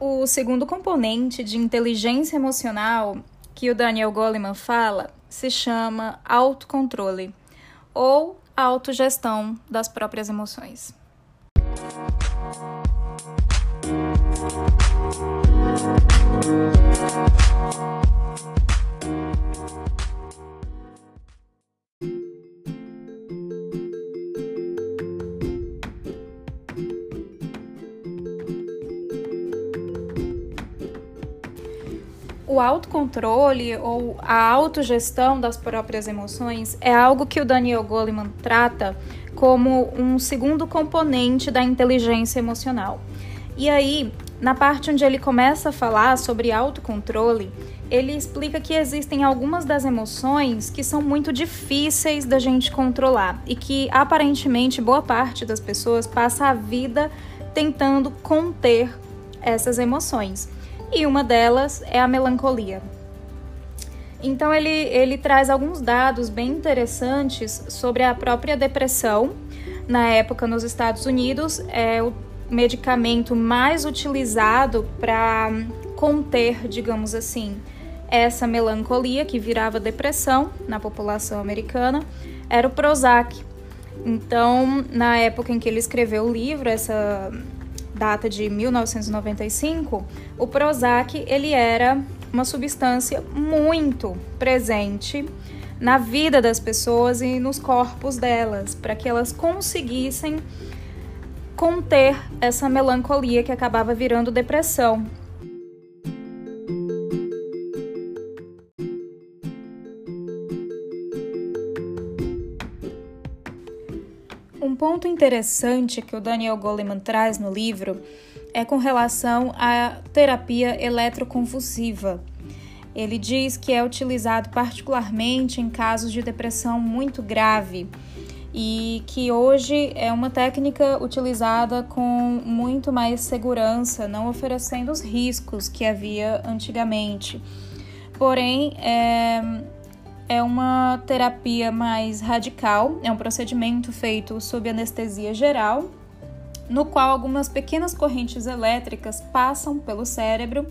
O segundo componente de inteligência emocional que o Daniel Goleman fala se chama autocontrole ou autogestão das próprias emoções. O autocontrole ou a autogestão das próprias emoções é algo que o Daniel Goleman trata como um segundo componente da inteligência emocional. E aí, na parte onde ele começa a falar sobre autocontrole, ele explica que existem algumas das emoções que são muito difíceis da gente controlar e que aparentemente boa parte das pessoas passa a vida tentando conter essas emoções e uma delas é a melancolia. Então ele, ele traz alguns dados bem interessantes sobre a própria depressão. Na época, nos Estados Unidos, é o medicamento mais utilizado para conter, digamos assim, essa melancolia que virava depressão na população americana, era o Prozac. Então, na época em que ele escreveu o livro, essa data de 1995, o Prozac ele era uma substância muito presente na vida das pessoas e nos corpos delas, para que elas conseguissem conter essa melancolia que acabava virando depressão. Ponto interessante que o Daniel Goleman traz no livro é com relação à terapia eletroconvulsiva. Ele diz que é utilizado particularmente em casos de depressão muito grave e que hoje é uma técnica utilizada com muito mais segurança, não oferecendo os riscos que havia antigamente. Porém, é, é uma terapia mais radical, é um procedimento feito sob anestesia geral, no qual algumas pequenas correntes elétricas passam pelo cérebro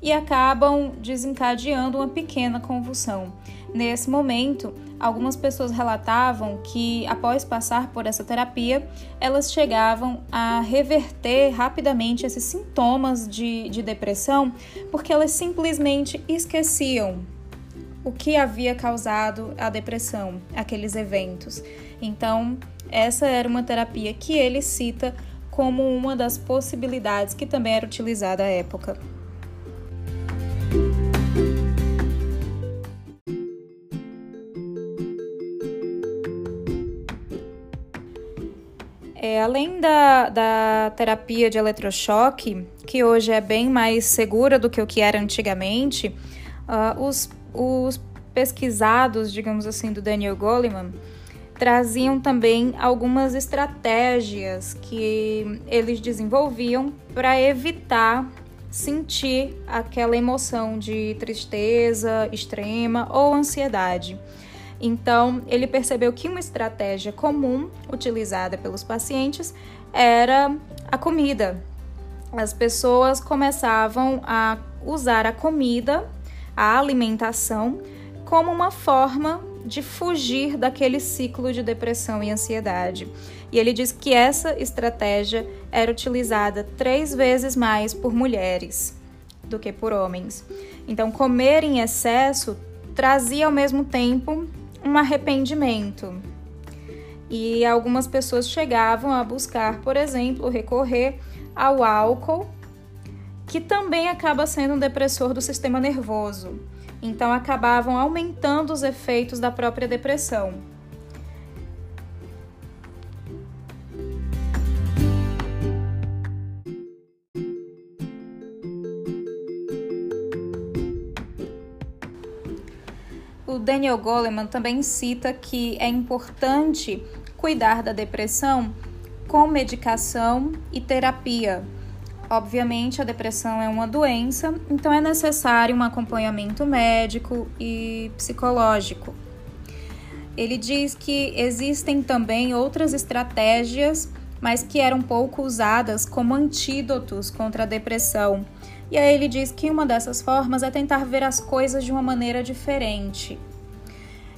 e acabam desencadeando uma pequena convulsão. Nesse momento, algumas pessoas relatavam que, após passar por essa terapia, elas chegavam a reverter rapidamente esses sintomas de, de depressão porque elas simplesmente esqueciam o que havia causado a depressão, aqueles eventos. Então, essa era uma terapia que ele cita como uma das possibilidades que também era utilizada à época. É, além da, da terapia de eletrochoque, que hoje é bem mais segura do que o que era antigamente, uh, os os pesquisados, digamos assim, do Daniel Goleman traziam também algumas estratégias que eles desenvolviam para evitar sentir aquela emoção de tristeza extrema ou ansiedade. Então, ele percebeu que uma estratégia comum utilizada pelos pacientes era a comida. As pessoas começavam a usar a comida a alimentação como uma forma de fugir daquele ciclo de depressão e ansiedade. E ele diz que essa estratégia era utilizada três vezes mais por mulheres do que por homens. Então, comer em excesso trazia ao mesmo tempo um arrependimento. E algumas pessoas chegavam a buscar, por exemplo, recorrer ao álcool que também acaba sendo um depressor do sistema nervoso. Então acabavam aumentando os efeitos da própria depressão. O Daniel Goleman também cita que é importante cuidar da depressão com medicação e terapia, Obviamente, a depressão é uma doença, então é necessário um acompanhamento médico e psicológico. Ele diz que existem também outras estratégias mas que eram pouco usadas como antídotos contra a depressão. E aí ele diz que uma dessas formas é tentar ver as coisas de uma maneira diferente.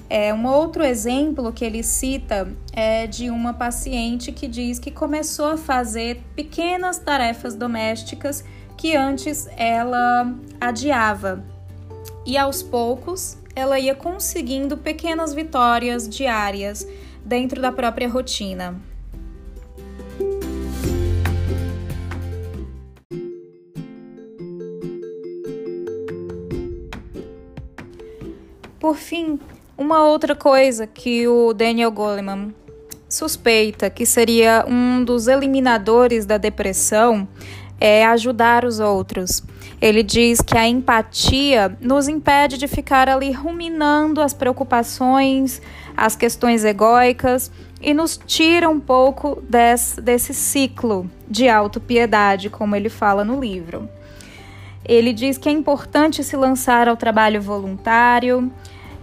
É, um outro exemplo que ele cita é de uma paciente que diz que começou a fazer pequenas tarefas domésticas que antes ela adiava. E aos poucos ela ia conseguindo pequenas vitórias diárias dentro da própria rotina. Por fim, uma outra coisa que o Daniel Goleman suspeita que seria um dos eliminadores da depressão é ajudar os outros. Ele diz que a empatia nos impede de ficar ali ruminando as preocupações, as questões egóicas e nos tira um pouco desse, desse ciclo de autopiedade, como ele fala no livro. Ele diz que é importante se lançar ao trabalho voluntário,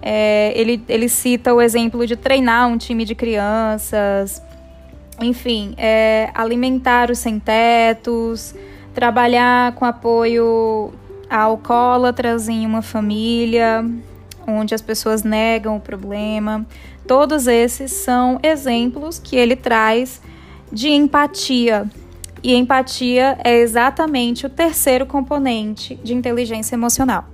é, ele, ele cita o exemplo de treinar um time de crianças, enfim, é, alimentar os sem-tetos, trabalhar com apoio a alcoólatras em uma família onde as pessoas negam o problema. Todos esses são exemplos que ele traz de empatia. E empatia é exatamente o terceiro componente de inteligência emocional.